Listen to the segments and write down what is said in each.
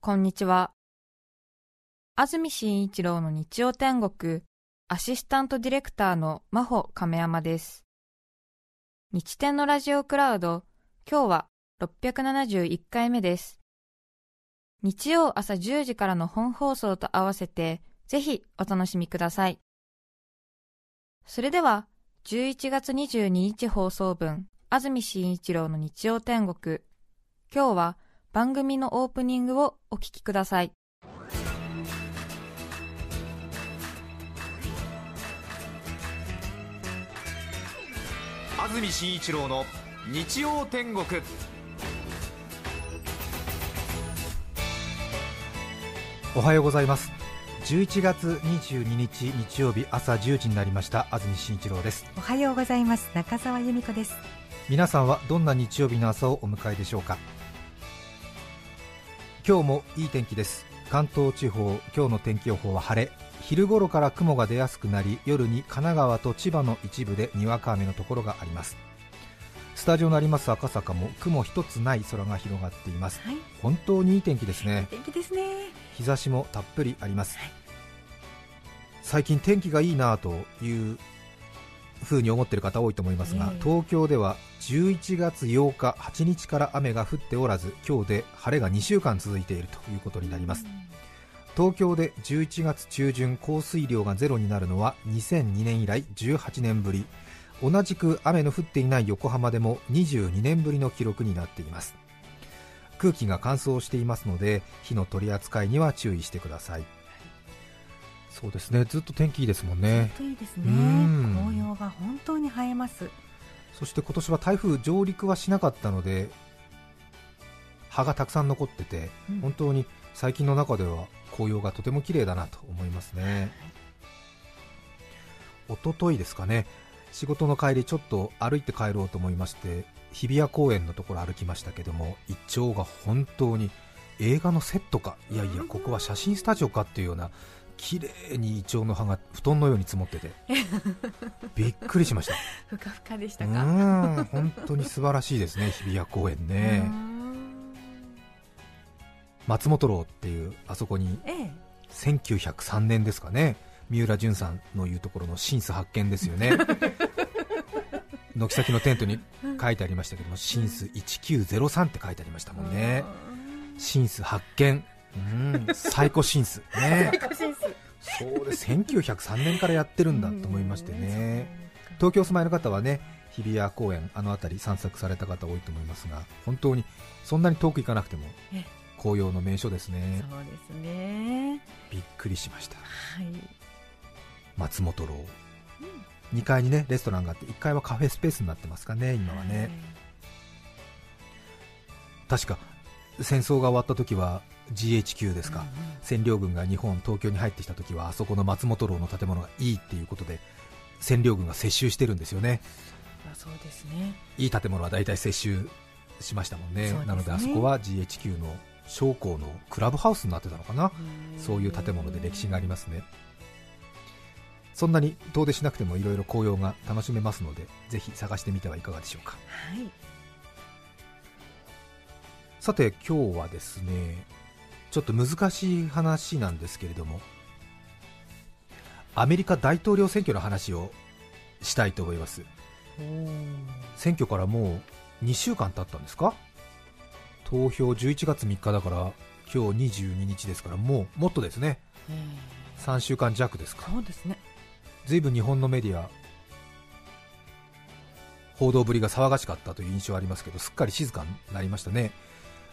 こんにちは。安住紳一郎の日曜天国、アシスタントディレクターの真帆亀山です。日天のラジオクラウド、今日は671回目です。日曜朝10時からの本放送と合わせて、ぜひお楽しみください。それでは、11月22日放送分、安住紳一郎の日曜天国。今日は番組のオープニングをお聞きください。安住紳一郎の日曜天国。おはようございます。11月22日日曜日朝10時になりました。安住紳一郎です。おはようございます。中澤由美子です。皆さんはどんな日曜日の朝をお迎えでしょうか？今日もいい天気です。関東地方今日の天気予報は晴れ。昼頃から雲が出やすくなり夜に神奈川と千葉の一部でにわか雨のところがあります。スタジオのあります赤坂も雲一つない空が広がっています、はい。本当にいい天気ですね。天気ですね。日差しもたっぷりあります、最近天気がいいなという風に思っている方多いと思いますが、ええ。東京では11月8日8日から雨が降っておらず今日で晴れが2週間続いているということになります。東京で11月中旬降水量がゼロになるのは2002年以来18年ぶり。同じく雨の降っていない横浜でも22年ぶりの記録になっています。空気が乾燥していますので火の取り扱いには注意してくださいそうですね。ずっと天気いいですもんね。本当いいですね。うん。紅葉が本当に映えます。そして今年は台風上陸はしなかったので葉がたくさん残ってて、うん。本当に最近の中では紅葉がとても綺麗だなと思いますね。一昨日ですかね。仕事の帰りちょっと歩いて帰ろうと思いまして日比谷公園のところ歩きましたけどもイチョウが本当に映画のセットかいやいやここは写真スタジオかっていうような綺麗にイチョウの葉が布団のように積もってて。びっくりしました。ふかふかでしうたか。ーん本当に素晴らしいですね、日比谷公園ね。松本楼っていう、あそこにええ。1903年ですかね、三浦淳さんの言うところの新巣発見ですよね、軒先のテントに書いてありましたけども、新巣1903って書いてありましたもんね、新巣発見、うん、最古新巣、ね、そうです、1903年からやってるんだと思いましてね。東京お住まいの方はね日比谷公園あの辺り散策された方多いと思いますが本当にそんなに遠く行かなくてもえ紅葉の名所ですね。そうですね。びっくりしました。はい。松本楼、2階にねレストランがあって1階はカフェスペースになってますかね今はね、確か戦争が終わった時は GHQ ですか、占領軍が日本東京に入ってきた時はあそこの松本楼の建物がいいっていうことで占領軍が接収してるんですよね。あそうですね。いい建物は大体接収しましたもんね。ね。なのであそこは GHQ の将校のクラブハウスになってたのかな。そういう建物で歴史がありますね。そんなに遠出しなくてもいろいろ紅葉が楽しめますのでぜひ探してみてはいかがでしょうか。はい。さて今日はですねちょっと難しい話なんですけれどもアメリカ大統領選挙の話をしたいと思います。選挙からもう2週間経ったんですか？投票11月3日だから今日22日ですからもうもっとですね。3週間弱ですか。そうですね。ずいぶん日本のメディア報道ぶりが騒がしかったという印象ありますけどすっかり静かになりましたね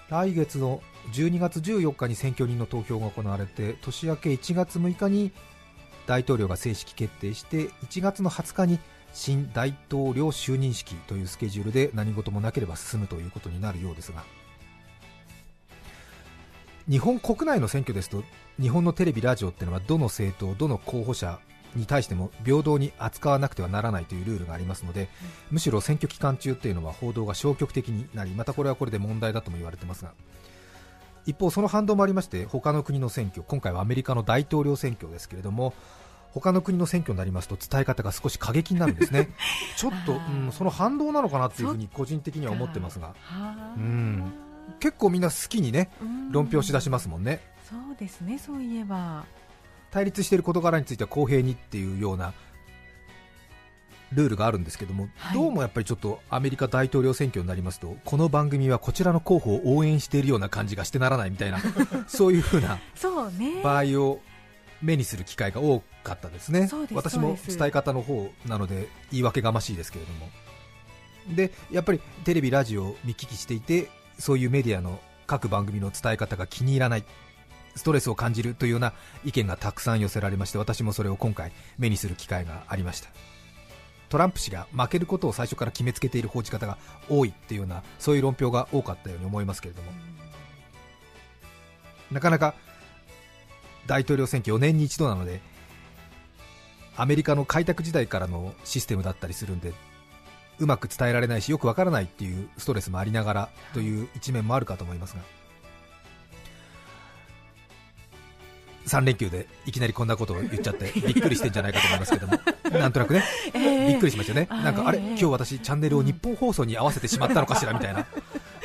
来月の12月14日に選挙人の投票が行われて年明け1月6日に大統領が正式決定して1月の20日に新大統領就任式というスケジュールで何事もなければ進むということになるようですが日本国内の選挙ですと日本のテレビ、ラジオっていうのはどの政党、どの候補者に対しても平等に扱わなくてはならないというルールがありますので、むしろ選挙期間中っていうのは報道が消極的になりまたこれはこれで問題だとも言われてますが一方、その反動もありまして他の国の選挙今回はアメリカの大統領選挙ですけれども他の国の選挙になりますと伝え方が少し過激になるんですね、ちょっと、うん、その反動なのかなっていうふうに個人的には思ってますが、はあ。うん。結構みんな好きにねうん。論評しだしますもんね。そうですねそういえば対立している事柄については公平にっていうようなルールがあるんですけども、はい。どうもやっぱりちょっとアメリカ大統領選挙になりますとこの番組はこちらの候補を応援しているような感じがしてならないみたいな そういうふうな場合を目にする機会が多かったですね。す私も伝え方の方なので言い訳がましいですけれども。でやっぱりテレビ、ラジオを見聞きしていてそういうメディアの各番組の伝え方が気に入らないストレスを感じるというような意見がたくさん寄せられまして私もそれを今回目にする機会がありました。トランプ氏が負けることを最初から決めつけている報じ方が多いっていうようなそういう論評が多かったように思いますけれども。なかなか大統領選挙4年に一度なのでアメリカの開拓時代からのシステムだったりするんでうまく伝えられないしよくわからないっていうストレスもありながらという一面もあるかと思いますが。3連休でいきなりこんなことを言っちゃって びっくりしてんじゃないかと思いますけども。なんとなくね。ええ。びっくりしましたよね、なんかあれ、ええ。今日私、チャンネルを日本放送に合わせてしまったのかしらみたいな、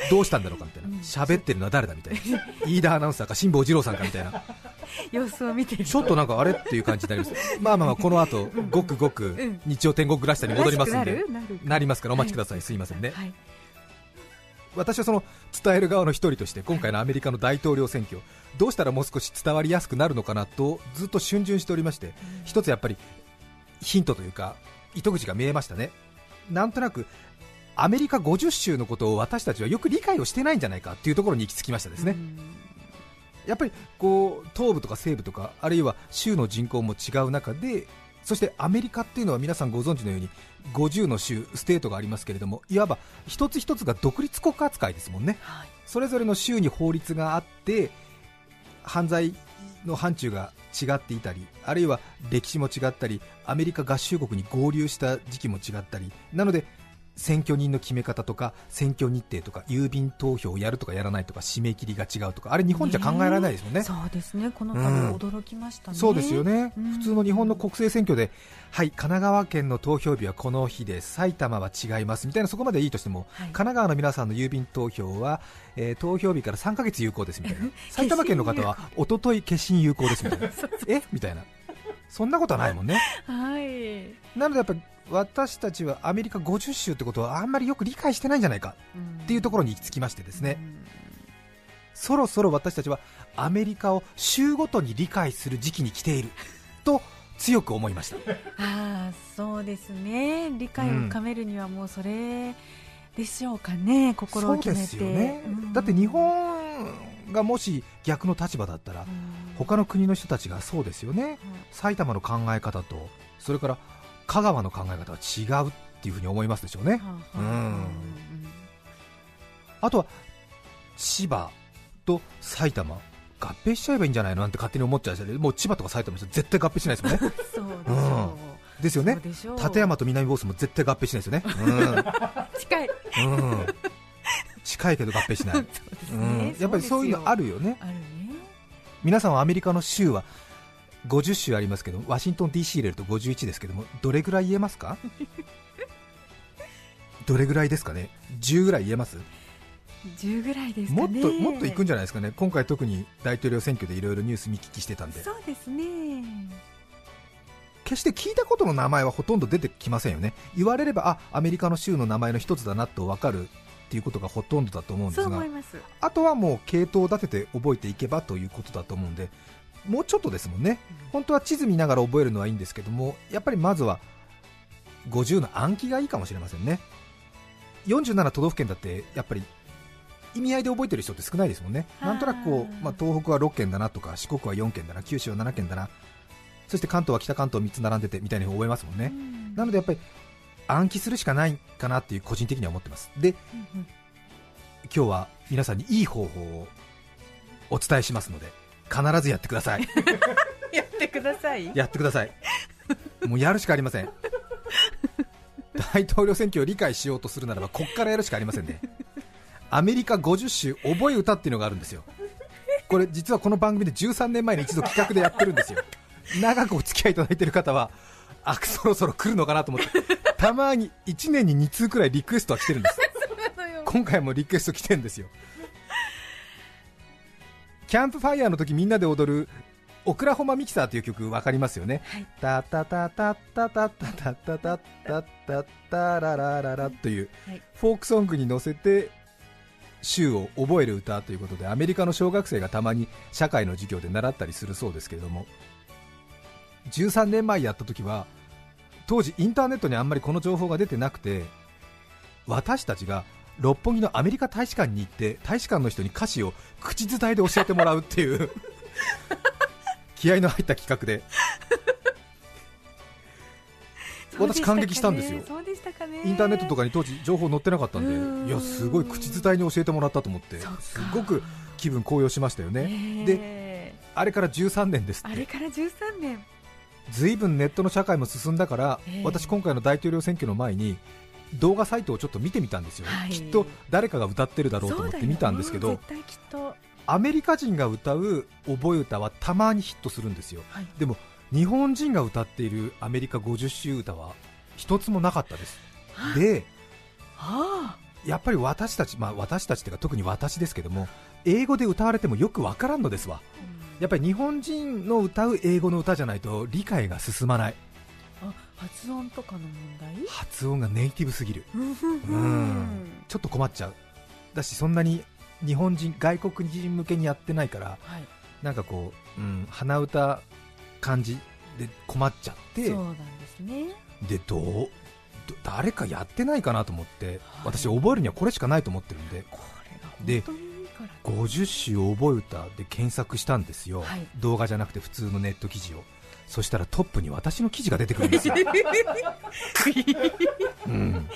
どうしたんだろうかみたいな、喋ってるのは誰だみたいな、飯田アナウンサーか辛坊治郎さんかみたいな、様子を見てる。ちょっとなんかあれっていう感じになります、まあまあまあ、この後ごくごく日曜天国らしさに戻りますんでなりますからお待ちください、すいませんね。はい。私はその伝える側の一人として今回のアメリカの大統領選挙どうしたらもう少し伝わりやすくなるのかなとずっと逡巡しておりまして一つやっぱりヒントというか糸口が見えましたね。なんとなくアメリカ50州のことを私たちはよく理解をしてないんじゃないかっていうところに行き着きましたですね、やっぱりこう東部とか西部とかあるいは州の人口も違う中でそしてアメリカっていうのは皆さんご存知のように50の州、 state がありますけれどもいわば一つ一つが独立国扱いですもんね、はい。それぞれの州に法律があって犯罪の範疇が違っていたりあるいは歴史も違ったりアメリカ合衆国に合流した時期も違ったりなので選挙人の決め方とか選挙日程とか郵便投票をやるとかやらないとか締め切りが違うとかあれ日本じゃ考えられないですもんね。そうですね。このうん。度驚きましたね、そうですよね、うん。普通の日本の国政選挙で、はい、神奈川県の投票日はこの日で埼玉は違いますみたいなそこまでいいとしても、はい。神奈川の皆さんの郵便投票は、えー投票日から3ヶ月有効ですみたいな。埼玉県の方は一昨日決心有効ですみたいな。え？みたいな。そんなことはないもんね。はい。なのでやっぱり私たちはアメリカ50州ってことはあんまりよく理解してないんじゃないかっていうところに行き着きましてですね、そろそろ私たちはアメリカを州ごとに理解する時期に来ている と強く思いました。ああそうですね。理解を深めるにはもうそれでしょうかね、心を決めて。そうですよね、うん。だって日本がもし逆の立場だったらうん。他の国の人たちがそうですよね。埼玉の考え方とそれから香川の考え方は違うっていうふうに思いますでしょうね。はあはあ。うん。あとは千葉と埼玉。合併しちゃえばいいんじゃないのなんて勝手に思っちゃうしもう千葉とか埼玉の人絶対合併しないですもんね。そうでしょう、ですよね。立山と南房総も絶対合併しないですよね。近いうん、うん、近いけど合併しない、やっぱりそういうのあるよね。ね。皆さんはアメリカの州は50州ありますけどワシントン DC 入れると51ですけどもどれぐらい言えますか？どれぐらいですかね？10ぐらい言えます？10ぐらいですもっともっといくんじゃないですかね？今回特に大統領選挙でいろいろニュース見聞きしてたんで。そうですね。決して聞いたことの名前はほとんど出てきませんよね。言われればあアメリカの州の名前の一つだなと分かるっていうことがほとんどだと思うんですが。あとはもう系統を立てて覚えていけばということだと思うんでもうちょっとですもんね。本当は地図見ながら覚えるのはいいんですけどもやっぱりまずは50の暗記がいいかもしれませんね。47都道府県だってやっぱり意味合いで覚えてる人って少ないですもんね。なんとなくこう、まあ、東北は6県だなとか四国は4県だな九州は7県だな。そして関東は北関東3つ並んでてみたいに覚えますもんね、なのでやっぱり暗記するしかないかなっていう個人的には思ってます。で今日は皆さんにいい方法をお伝えしますので必ずやってください。やってください？やってください。もうやるしかありません。大統領選挙を理解しようとするならばこっからやるしかありませんね。アメリカ50首覚え歌っていうのがあるんですよ。これ実はこの番組で13年前に一度企画でやってるんですよ。長くお付き合いいただいている方はあそろそろ来るのかなと思って。たまに1年に2通くらいリクエストは来てるんです。今回もリクエスト来てるんですよキャンプファイヤーの時みんなで踊るオクラホマミキサーという曲分かりますよね、はい。タタタタタタタタタタタタタララララというはい。フォークソングに乗せて週を覚える歌ということでアメリカの小学生がたまに社会の授業で習ったりするそうですけれども13年前やった時は当時インターネットにあんまりこの情報が出てなくて私たちが六本木のアメリカ大使館に行って大使館の人に歌詞を口伝えで教えてもらうっていう。気合の入った企画で。私感激したんですよ。ね。インターネットとかに当時情報載ってなかったんうん。でいやすごい口伝えに教えてもらったと思ってすごく気分高揚しましたよね。ねあれから13年ですって。あれから13年。ずいぶんネットの社会も進んだから、ええ。私今回の大統領選挙の前に動画サイトをちょっと見てみたんですよ、はい。きっと誰かが歌ってるだろうと思って見たんですけど、そうだようん絶対きっと。アメリカ人が歌う覚え歌はたまにヒットするんですよ。はい。でも日本人が歌っているアメリカ50周歌は一つもなかったです。であやっぱり私たち、まあ、私たちというか特に私ですけども英語で歌われてもよくわからんのですわ。やっぱり日本人の歌う英語の歌じゃないと理解が進まない。あ発音とかの問題？発音がネイティブすぎる。うん。うん。ちょっと困っちゃう。だしそんなに日本人外国人向けにやってないからはい。なんかこう、うん、鼻歌感じで困っちゃってそうなんですね。でどう？ど誰かやってないかなと思って、はい。私覚えるにはこれしかないと思ってるんでこれがで本当にいいから。50首覚え歌で検索したんですよ、はい。動画じゃなくて普通のネット記事をそしたらトップに私の記事が出てくるんです。よ、うん、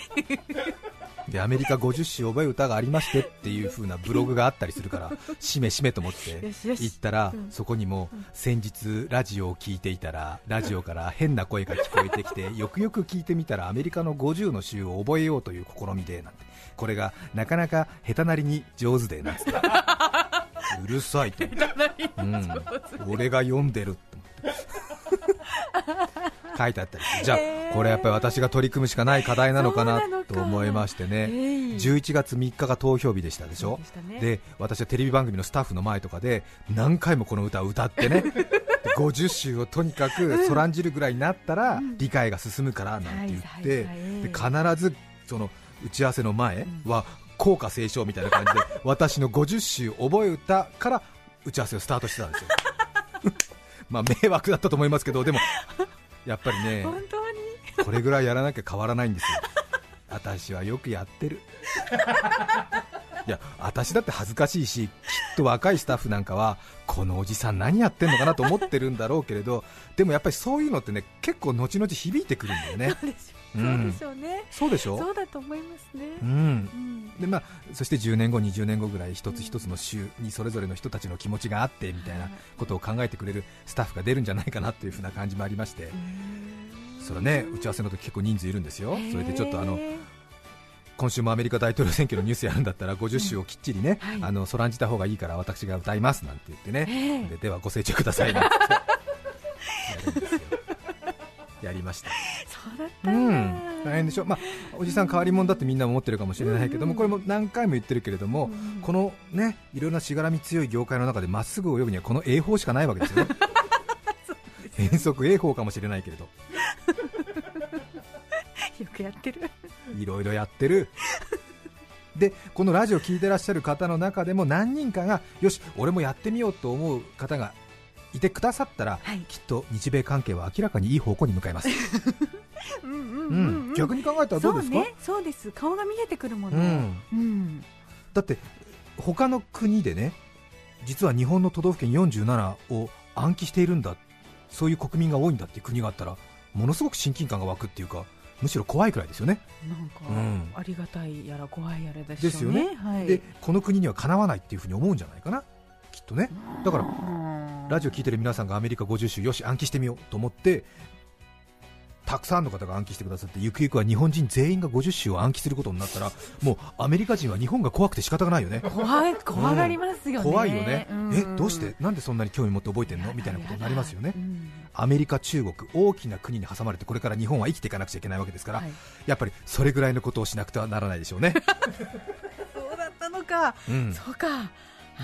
でアメリカ50首覚え歌がありましてっていう風なブログがあったりするからしめしめと思って行ったら、うん。そこにも先日ラジオを聞いていたらラジオから変な声が聞こえてきて よくよく聞いてみたらアメリカの50の州を覚えようという試みでなんて。これがなかなか下手なりに上手でなんつって。うるさいと。思って、うん、俺が読んでる。って思って 書いてあったりじゃあこれやっぱり私が取り組むしかない課題なのかなと思いましてね。えい11月3日が投票日でしたでしょ？で私はテレビ番組のスタッフの前とかで何回もこの歌を歌ってねで50首をとにかくそらんじるぐらいになったら理解が進むからなんて言ってで必ずその打ち合わせの前は校歌斉唱みたいな感じで私の50首覚え歌から打ち合わせをスタートしてたんですよ まあ迷惑だったと思いますけどでもやっぱりね 本当に？これぐらいやらなきゃ変わらないんですよ。私はよくやってる。いや私だって恥ずかしいしきっと若いスタッフなんかはこのおじさん何やってんのかなと思ってるんだろうけれどでもやっぱりそういうのってね結構後々響いてくるんだよねそうでしょううんそうでしょ？うねそうだと思いますね。うん。うん。でまあ、そして10年後、20年後ぐらい一つ一つの州にそれぞれの人たちの気持ちがあってみたいなことを考えてくれるスタッフが出るんじゃないかなというふうな感じもありまして、それはね打ち合わせの時結構人数いるんですよ、それでちょっとあのへ今週もアメリカ大統領選挙のニュースやるんだったら50首をきっちりね、はい。あのそらんじた方がいいから私が歌いますなんて言ってね、え。でではご清聴くださいなんて やりました。そうだったうんだ。ん、大変でしょ、まあ、おじさん変わり者だってみんな思ってるかもしれないけども、これも何回も言ってるけれども、うん。このねいろんなしがらみ強い業界の中でまっすぐ泳ぐにはこの A 法しかないわけですよ。ね変則 A 法かもしれないけれど よくやってる。いろいろやってる。でこのラジオ聞いてらっしゃる方の中でも何人かがよし俺もやってみようと思う方がいてくださったら、はい。きっと日米関係は明らかにいい方向に向かいます、うんうんううん。ん、逆に考えたらどうですか？そうね。そうです。顔が見えてくるもんねうん、うん。だって他の国でね実は日本の都道府県47を暗記しているんだそういう国民が多いんだっていう国があったらものすごく親近感が湧くっていうかむしろ怖いくらいですよね。なんか、うん。ありがたいやら怖いやらですよね。はい、でこの国にはかなわないっていうふうに思うんじゃないかな。きっとね。だからラジオ聞いてる皆さんがアメリカ50州よし暗記してみようと思ってたくさんの方が暗記してくださってゆくゆくは日本人全員が50州を暗記することになったらもうアメリカ人は日本が怖くて仕方がないよね。怖い怖がりますよね、怖いよね、うん。えどうして？なんでそんなに興味持って覚えてんの？みたいなことになりますよね。うん。アメリカ、中国、大きな国に挟まれてこれから日本は生きていかなくちゃいけないわけですから、はい。やっぱりそれぐらいのことをしなくてはならないでしょうね。そうだったのか、うん。そうか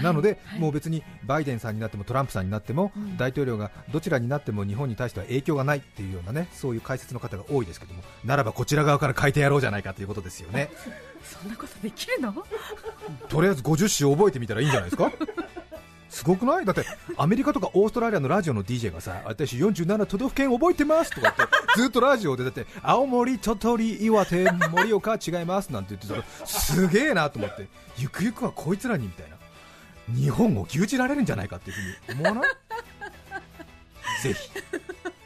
なので、はい。もう別にバイデンさんになってもトランプさんになっても、うん。大統領がどちらになっても日本に対しては影響がないっていうようなねそういう解説の方が多いですけどもならばこちら側から変えてやろうじゃないかということですよね。そんなことできるの？とりあえず50州覚えてみたらいいんじゃないですか？すごくない？だってアメリカとかオーストラリアのラジオの DJ がさ私47都道府県覚えてますとか言ってずっとラジオでだって青森、鳥取、岩手、盛岡違いますなんて言ってたらすげえなと思ってゆくゆくはこいつらにみたいな日本を牛耳られるんじゃないかっていうふうに思わない？ぜひ。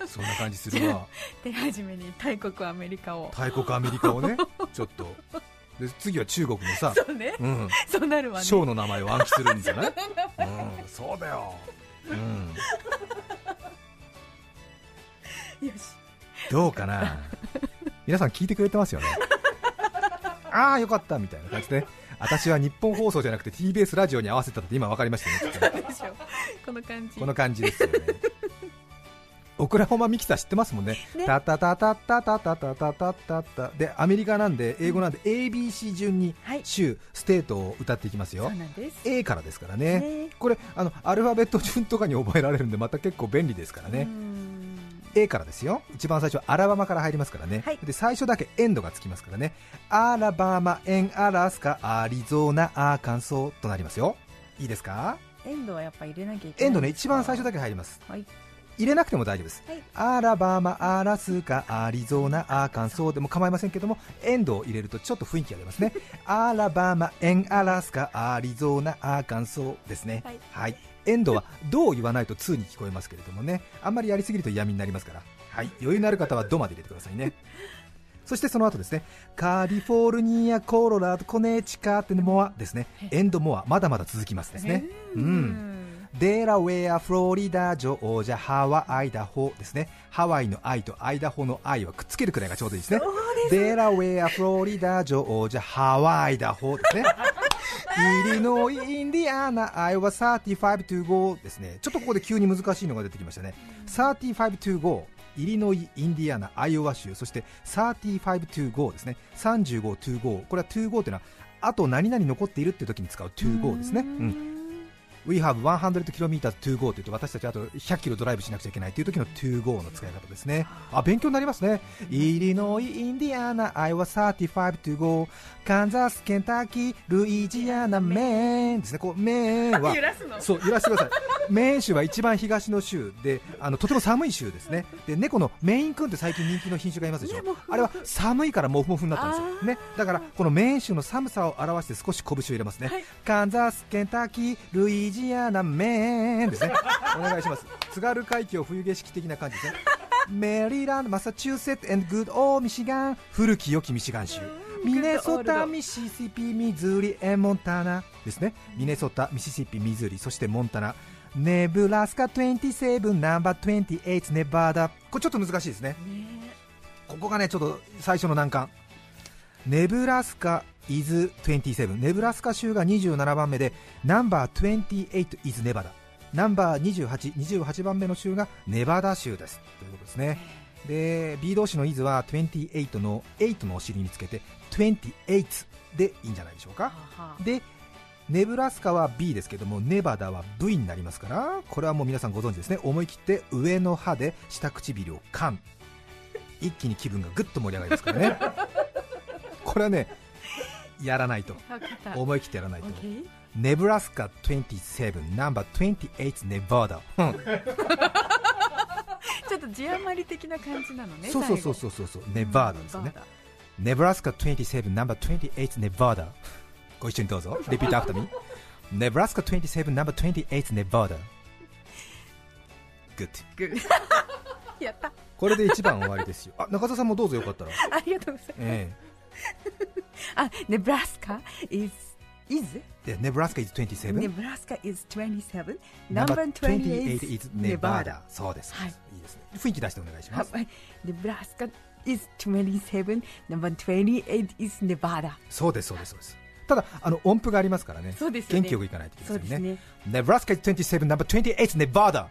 そんな感じするわ。手始めに大国アメリカを。大国アメリカをねちょっと。で次は中国のさ、そうね。うん、そうなるわね。ショーの名前を暗記するんじゃない、うん、そうだよ、うん、よし。どうかな？皆さん聞いてくれてますよね？ああよかった。みたいな感じで私はニッポン放送じゃなくて TBS ラジオに合わせたって今分かりましたね。この感じこの感じですよ ね。オクラホマミキサー知ってますもんね。ねタタタタタタタタタタタタでアメリカなんで英語なんで ABC 順にはい州 state を歌っていきますよす A からですからねねこれあのアルファベット順とかに覚えられるんでまた結構便利ですからねう、ん A からですよ。一番最初アラバマから入りますからね、はい。で最初だけエンドがつきますからね。アラバマエンアラスカアリゾナアーカンソーとなりますよ。いいですか？エンドはやっぱ入れなきゃいけないエンドね一番最初だけ入ります。はい。入れなくても大丈夫です、はい。アラバマアラスカアリゾナアーカンソーでも構いませんけどもエンドを入れるとちょっと雰囲気が出ますね。アラバマエンアラスカアリゾナアーカンソーですね。はい。はいエンドはどう言わないと2に聞こえますけれどもね。あんまりやりすぎると嫌味になりますから。はい。余裕のある方はドまで入れてくださいね。そしてその後ですね。カリフォルニアコロラドコネチカってモアですね。エンドモアまだまだ続きますですね。うん。デラウェア、フロリダ、ジョージア、ハワイ、アイダホですね。ハワイの愛とアイダホの愛はくっつけるくらいがちょうどいいですね。デラウェア、フロリダ、ジョージア、ハワイ、アイダホですね。イリノイ、インディアナ、アイオワ35 to go ですね。ちょっとここで急に難しいのが出てきましたね。35 to go。イリノイ、インディアナ、アイオワ州、そして35 to go ですね。35 to go。これは to go というのは、あと何々残っているっていう時に使う to go ですね。うん。We have 100 km to go というと私たちあと100キロドライブしなくちゃいけないという時の to go の使い方ですね。あ、勉強になりますね。イリノイ、インディアナ、アイワ35 to go、カンザス、ケンタッキー、ルイジアナ、メーンですね。こう、メーンは 揺、らすの？そう、揺らしてください。メーン州は一番東の州で、あの、とても寒い州ですね。で、猫のメイン君って最近人気の品種がいますでしょあれは寒いからモフモフになったんですよ。ね。だから、このメーン州の寒さを表して少し拳を入れますね。はいカンザス、ケンタッキー、ルイジアナ、メーンですね。お願いします。津軽海峡冬景色的な感じですね。メリーランド、マサチューセット、and good old ミシガン、古き良きミシガン州。ミネソタ、ミシシッピ、ミズーリ、エモンタナですね。ミネソタ、ミシシッピ、ミズーリ、そしてモンタナ。ネブラスカ27、ナンバー28、ネバーダ。これちょっと難しいですね。ここがね、ちょっと最初の難関。ネブラスカ is 27。ネブラスカ州が27番目で、ナンバー28 is ネバダ。ナンバー28、28番目の州がネバダ州です。ということですね。で、B 動詞の is は28の8のお尻につけて、28でいいんじゃないでしょうか。で、ネブラスカは B ですけども、ネバダは V になりますから、これはもう皆さんご存知ですね。思い切って上の歯で下唇を噛む。一気に気分がぐっと盛り上がりますからね。これはね、やらないと。思い切ってやらないと。ネブラスカ27、ナンバー28ネバダ。うん ちょっと字余り的な感じなのねそうそうそうそうそうそう、ネバダですよね。ネブラスカ27、ナンバー28ネバダ。ご一緒にどうぞ。リピートアフターミー。ネブラスカ27、ナンバー28ネバダ。Good。やった。これで一番終わりですよ。あ、中澤さんもどうぞよかったら。ありがとうございます。え あネブラスカ is is? で Nebraska is 27 Nebraska is 27 Number number 28 28 is Nevada. Nevada. そうです、はい。いいですね。雰囲気出してお願いします。はい。Nebraska is 27 number 28 is Nevada. そうですそうですそうですただあの音符がありますからね。そうですよね。元気よくいかないといけそうですないですよね。ね Nebraska is 27 number 28 is Nevada.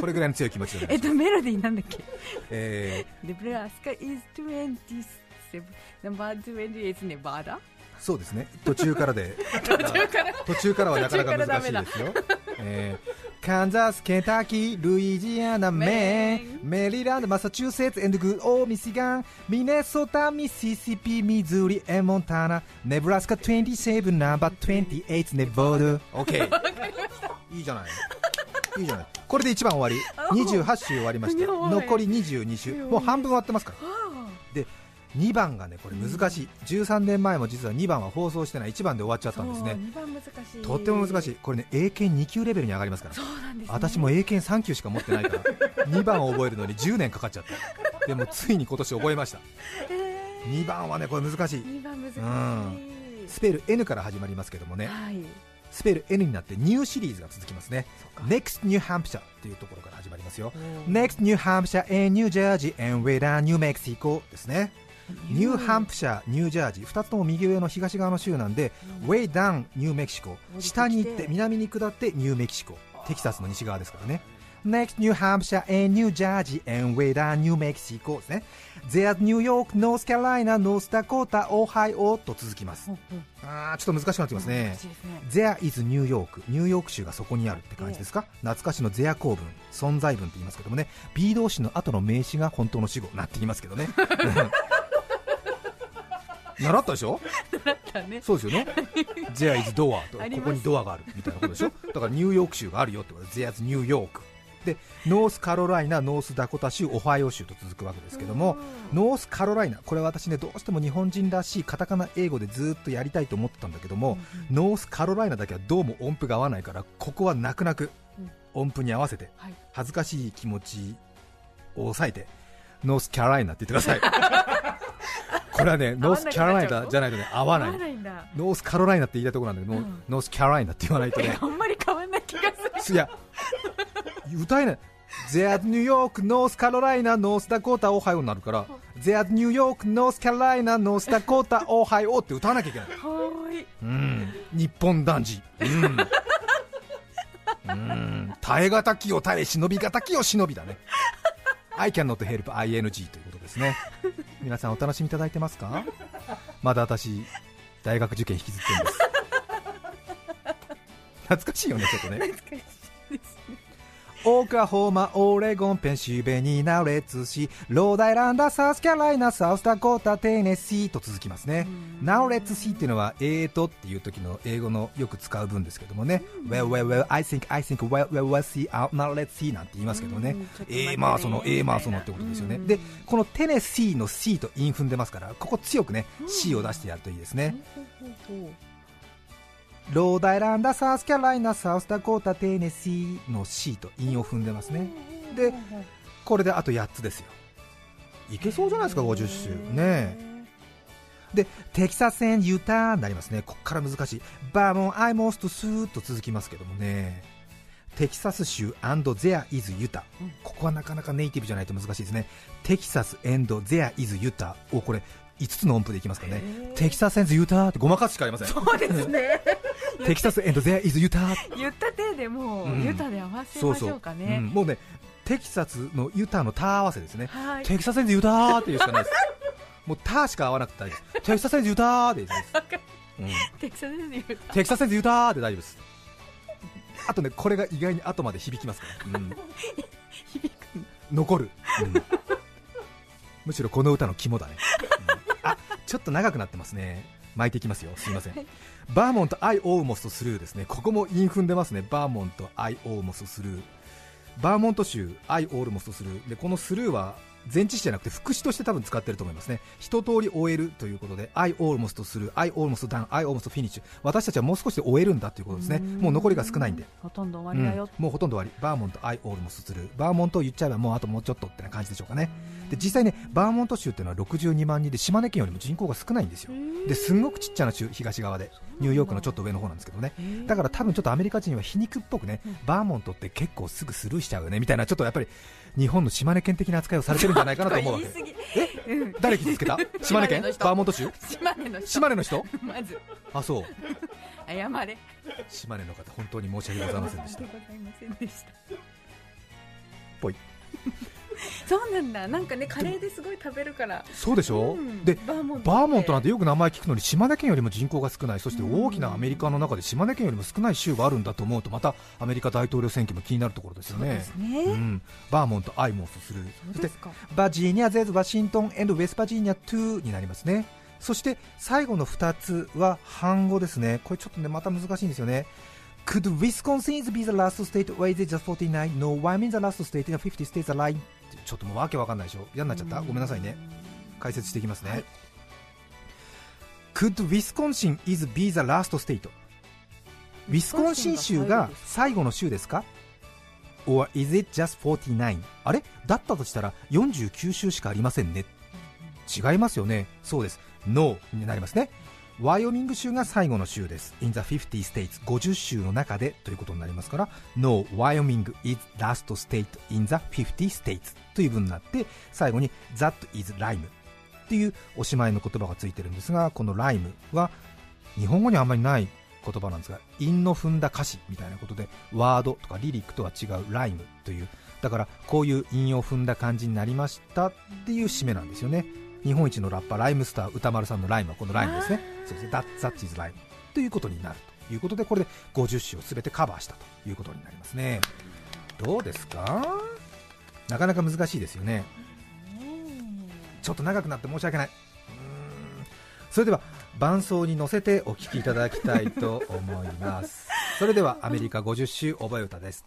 これぐらいの強い気持ちで えっとメロディーなんだっけ？え Nebraska is 27 number 28 is Nevada? ーそうですね。途中からで。途中から。はなかなか難しいですよ、えーカンザス、ケンタッキー、ルイジアナ、メーン、メリーランド、マサチューセッツ、エンドグオー、ミシガン、ミネソタ、ミシシピ、ミズーリ、エモンタナ、ネブラスカ27、ナンバー28、ネボード。オッケー。いいじゃない。いいじゃない。これで1番終わり。28週終わりまして、残り22週。もう半分終わってますから。で、2番がね、これ難しい。13年前も実は2番は放送してない。1番で終わっちゃったんですね。2番難しい。とっても難しい。これね、英検2級レベルに上がりますから。そうなんですね。私も英検3級しか持ってないから 2番を覚えるのに10年かかっちゃった。でもついに今年覚えました。え2番はねこれ難しい。2番難しい。うん。スペル N から始まりますけどもね。はい。スペル N になってニューシリーズが続きますね。Next New Hampshire っていうところから始まりますよ。Next New Hampshire and New Jersey and way down New Mexico ですねニューハンプシャー、ニュージャージー、2つとも右上の東側の州なんで、 way down、ニューメキシコ、下に行って南に下ってニューメキシコ、テキサスの西側ですからね。Next New Hampshire and New Jersey and way down New Mexico ですね。There's New York, North Carolina, North Dakota, Ohio と続きます。あーちょっと難しくなってきますね。There is New York ニューヨーク州がそこにあるって感じですか？懐かしの There 構文。存在文って言いますけどもね。B 動詞の後の名詞が本当の死語なって言いますけどね 習ったでしょ？だね。そうですよね。There is door と ここにドアがあるみたいなことでしょ？だからニューヨーク州があるよってことで There's New York でノースカロライナ、ノースダコタ州、オハイオ州と続くわけですけども、ノースカロライナ、これは私ねどうしても日本人らしいカタカナ英語でずっとやりたいと思ってたんだけども、ノースカロライナだけはどうも音符が合わないから、ここは泣く泣くうん。音符に合わせてはい。恥ずかしい気持ちを抑えて、ノースキャロライナって言ってください。これはね、ノースキャロライナじゃないとね合わないノースカロライナって言いたいところなんだけど、うんノースキャロライナって言わないとね あんまり変わんない気がするいや、歌えない。There's New York, North Carolina, North Dakota, Ohio になるから、There's New York, North Carolina, North Dakota, Ohio って歌わなきゃいけないうん。日本男児。うん。うん。耐え難きを耐え、忍び難きを忍びだね。I cannot help ing ということですね。皆さんお楽しみいただいてますか？まだ私、大学受験引きずってるんです。懐かしいよね、ちょっとね。オークラホーマ、オレゴン、ペンシルベニーナ、レッツシー、ローダイランダ、サウスキャロライナ、サウスダコータ、テネシーと続きますね。Now let's see っていうのは、えーとっていう時の英語のよく使う文ですけどもね。Well, well, well, I think, I think, well, well, well, see, uh, now let's see なんて言いますけど。ねえーまあその、えーまあそのってことですよね。で、このテネシーの C と韻踏んでますから、ここ強くね、C を出してやるといいですね。ローダイランダ、サウスキャロライナ、サウスダコータ、テネシーの C と韻を踏んでますね。で、これであと8つですよ。いけそうじゃないですか、50週。ねえ。で、テキサス戦ユタになりますね。こっから難しい。バーモン、アイモスとスーッと続きますけどもね。テキサス州ゼアイズユタ。ここはなかなかネイティブじゃないと難しいですね。テキサスゼアイズユタをこれ5つの音符でいきますからね。テキサスユタってごまかすしかありません。そうですね テキサスゼアイズユタ言った手でもうんうユタで合わせましょうかうんねもうね、テキサスのユタのタ合わせですね。はいテキサスユタっていうしかないです。もうタしか合わなくて大丈夫。テキサスユタでいいです。うんテキサスで言うテキサスユタで大丈夫です。あとね、これが意外に後まで響きますから。うん響く残る、うんむしろこの歌の肝だね、ちょっと長くなってますね。巻いていきますよ。すいません。バーモントアイオーモストスルーですね。ここも韻踏んでますね。バーモントアイオーモストスルーバーモント州アイオールモストスルーでこのスルーは前置詞じゃなくて副詞として多分使ってると思いますね。一通り終えるということで I almost する I almost done I almost finish 私たちはもう少しで終えるんだということですね。もう残りが少ないんで。ほとんど終わりだよ、うん。もうほとんど終わり。バーモント I almost する。バーモントを言っちゃえばもうあともうちょっとってな感じでしょうかね。で実際ねバーモント州っていうのは62万人で島根県よりも人口が少ないんですよ。ですんごくちっちゃな州東側で。ニューヨークのちょっと上の方なんですけどね。だから多分ちょっとアメリカ人は皮肉っぽくね、バーモントって結構すぐスルーしちゃうよね。みたいなちょっとやっぱり日本の島根県的な扱いをされてるんじゃないかなと思うわけ。えうん誰傷つけた？島根県？バーモント州？島根の人。島根の人？まず。あそう。謝れ。島根の方本当に申し訳ございませんでした。ございませんでした。ぽい そうなんだ。なんかねカレーですごい食べるから。そうでしょ、うん。でバーモントバーモントなんててよく名前聞くのに島根県よりも人口が少ない。そして大きなアメリカの中で島根県よりも少ない州があるんだと思うとまたアメリカ大統領選挙も気になるところですよね。そうですね、うん、バーモント、アイモスする。そしてそうですか。バジーニア、ゼズ、ワシントン、エンド、ウェスバジーニア2になりますね。そして最後の2つは半語ですね。これちょっとねまた難しいんですよね。Could Wisconsin be the last state or is it just 49? No, why mean the last state in the 50 states lying? ちょっともうわけわかんないでしょ。嫌になっちゃった。ごめんなさいね。解説していきますね、はい。Could Wisconsin is be the last state? ウィスコンシン州が最後の州ですか？Or is it just 49? あれ？だったとしたら49州しかありませんね。違いますよね。そうです。No になりますねワイオミング州が最後の州です。In the 50 states 50州の中でということになりますから No, Wyoming is last state in the 50 states という文になって最後に That is rhyme っていうおしまいの言葉がついてるんですがこのライムは日本語にはあんまりない言葉なんですが韻の踏んだ歌詞みたいなことでワードとかリリックとは違うライムというだからこういう韻を踏んだ感じになりましたっていう締めなんですよね。日本一のラッパーライムスター歌丸さんのライムはこのライムですね。そうですね。That, that is rhyme ということになるということでこれで50首を全てカバーしたということになりますね。どうですか？なかなか難しいですよね。ちょっと長くなって申し訳ない。それでは伴奏に乗せてお聴きいただきたいと思います。それではアメリカ50周覚え歌です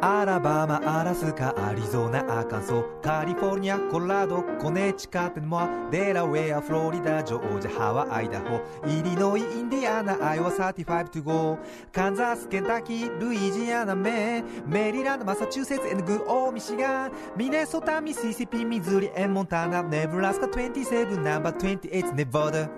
Alabama、Alaska、Arizona、Arkansas、California、Colorado、Connecticut and more、Delaware、Florida、Georgia、Hawaii、Idaho、Illinois、Indiana、Iowa 35 to go、Kansas、Kentucky、Louisiana、Maine、Maryland、Massachusetts、and good old、Michigan、Minnesota、Mississippi、Missouri、and Montana、Nebraska 27、number 28、Nevada。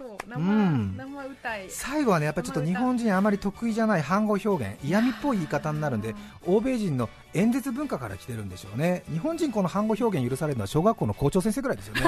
演奏生,、うん。生歌い。最後はねやっぱりちょっと日本人あまり得意じゃない反語表現嫌味っぽい言い方になるんで欧米人の演説文化から来てるんでしょうね。日本人この反語表現許されるのは小学校の校長先生ぐらいですよね、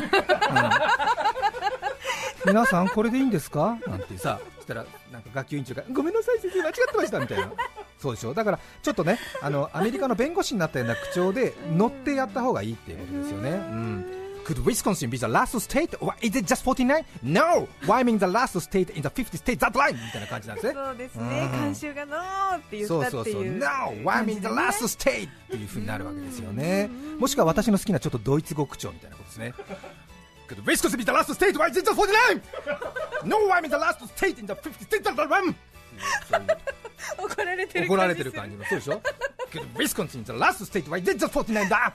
うん。皆さんこれでいいんですか？なんてさそしたらなんか学級委員長がごめんなさい先生間違ってましたみたいな。そうでしょだからちょっとねあのアメリカの弁護士になったような口調で乗ってやった方がいいっていうことですよね、うん、Could Wisconsin be the last state or is it just 49? No! Why mean the last state in the 50 states that line? みたいな感じなんですねそうですうんね監修がノーって言ったってそうそうそういう No! Why mean the last state? っていう風になるわけですよねもしくは私の好きなちょっとドイツ語口調みたいなことですね Could Wisconsin be the last state? Why is it just 49? No! Why mean the last state in the 50 states that line? 怒られてる怒られてる感じのそうでしょ Could Wisconsin the last state? Why it just 49だ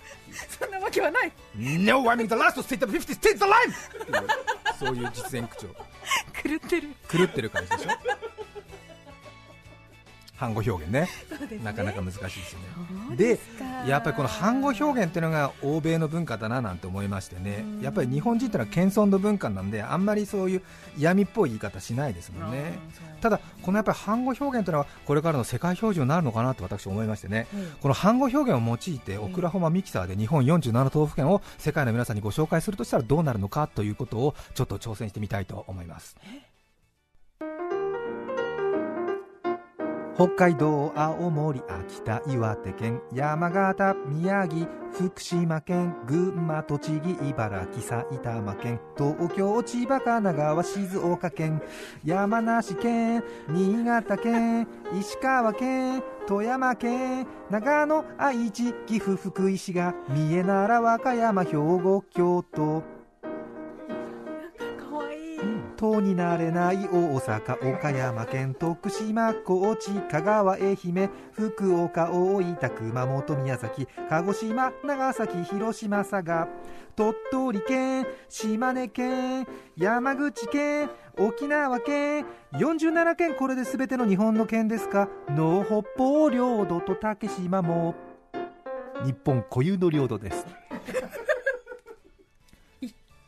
そんなわけはない No! Why mean the last state of 50 states うそういう実演口調狂ってる狂ってる感じでしょ反語表現ね。ね。なかなか難しいですよね。でやっぱりこの反語表現っていうのが欧米の文化だななんて思いましてね。やっぱり日本人ってのは謙遜の文化なんであんまりそういう嫌味っぽい言い方しないですもんね。ただこのやっぱり反語表現というのはこれからの世界標準になるのかなと私思いましてね。うんこの反語表現を用いてオクラホマミキサーで日本47都道府県を世界の皆さんにご紹介するとしたらどうなるのかということをちょっと挑戦してみたいと思います北海道青森秋田岩手県山形宮城福島県群馬栃木茨城埼玉県東京千葉神奈川静岡県山梨県新潟県石川県富山県長野愛知岐阜福井滋賀三重奈良和歌山兵庫京都いい、党になれない大阪岡山県徳島高知香川愛媛福岡大分熊本宮崎鹿児島長崎広島佐賀。鳥取県島根県山口県沖縄県47県これで全ての日本の県ですか。の北方領土と竹島も。日本固有の領土です。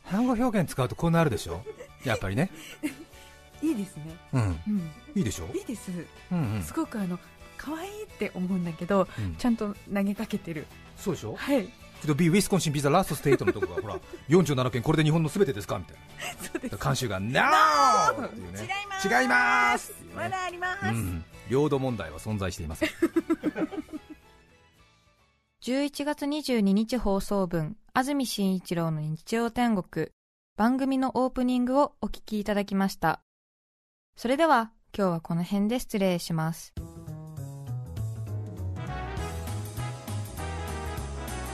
単語表現使うとこうなるでしょやっぱりね。いいですね、うん。うん、いいでしょ？いいです。うんうん。すごくあの可愛いって思うんだけど、うん。ちゃんと投げかけてる。そうでしょ？はい。けど B ウィスコンシンビザラストステートのとこがほら 47件これで日本のすべてですか？みたいそうです。な監修が NO! っていうね。違います。違いますまだあります、うん領土問題は存在していません11月22日放送分、安住紳一郎の日曜天国、番組のオープニングをお聞きいただきました。それでは、今日はこの辺で失礼します。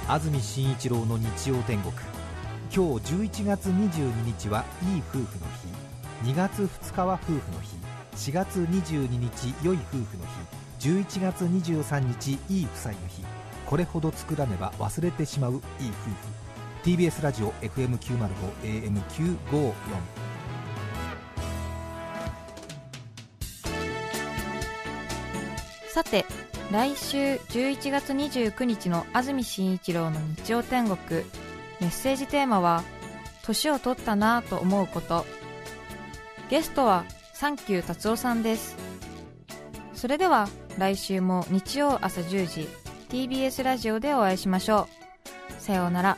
安住紳一郎の日曜天国。今日11月22日はいい夫婦の日。2月2日は夫婦の日。4月22日良い夫婦の日。11月23日いい夫妻の日。これほど作らねば忘れてしまういい夫婦。TBS ラジオ FM905 AM954 さて、来週11月29日の安住紳一郎の日曜天国、メッセージテーマは、年を取ったなぁと思うこと。ゲストは、サンキュー達夫さんです。それでは、来週も日曜朝10時、TBS ラジオでお会いしましょう。さようなら。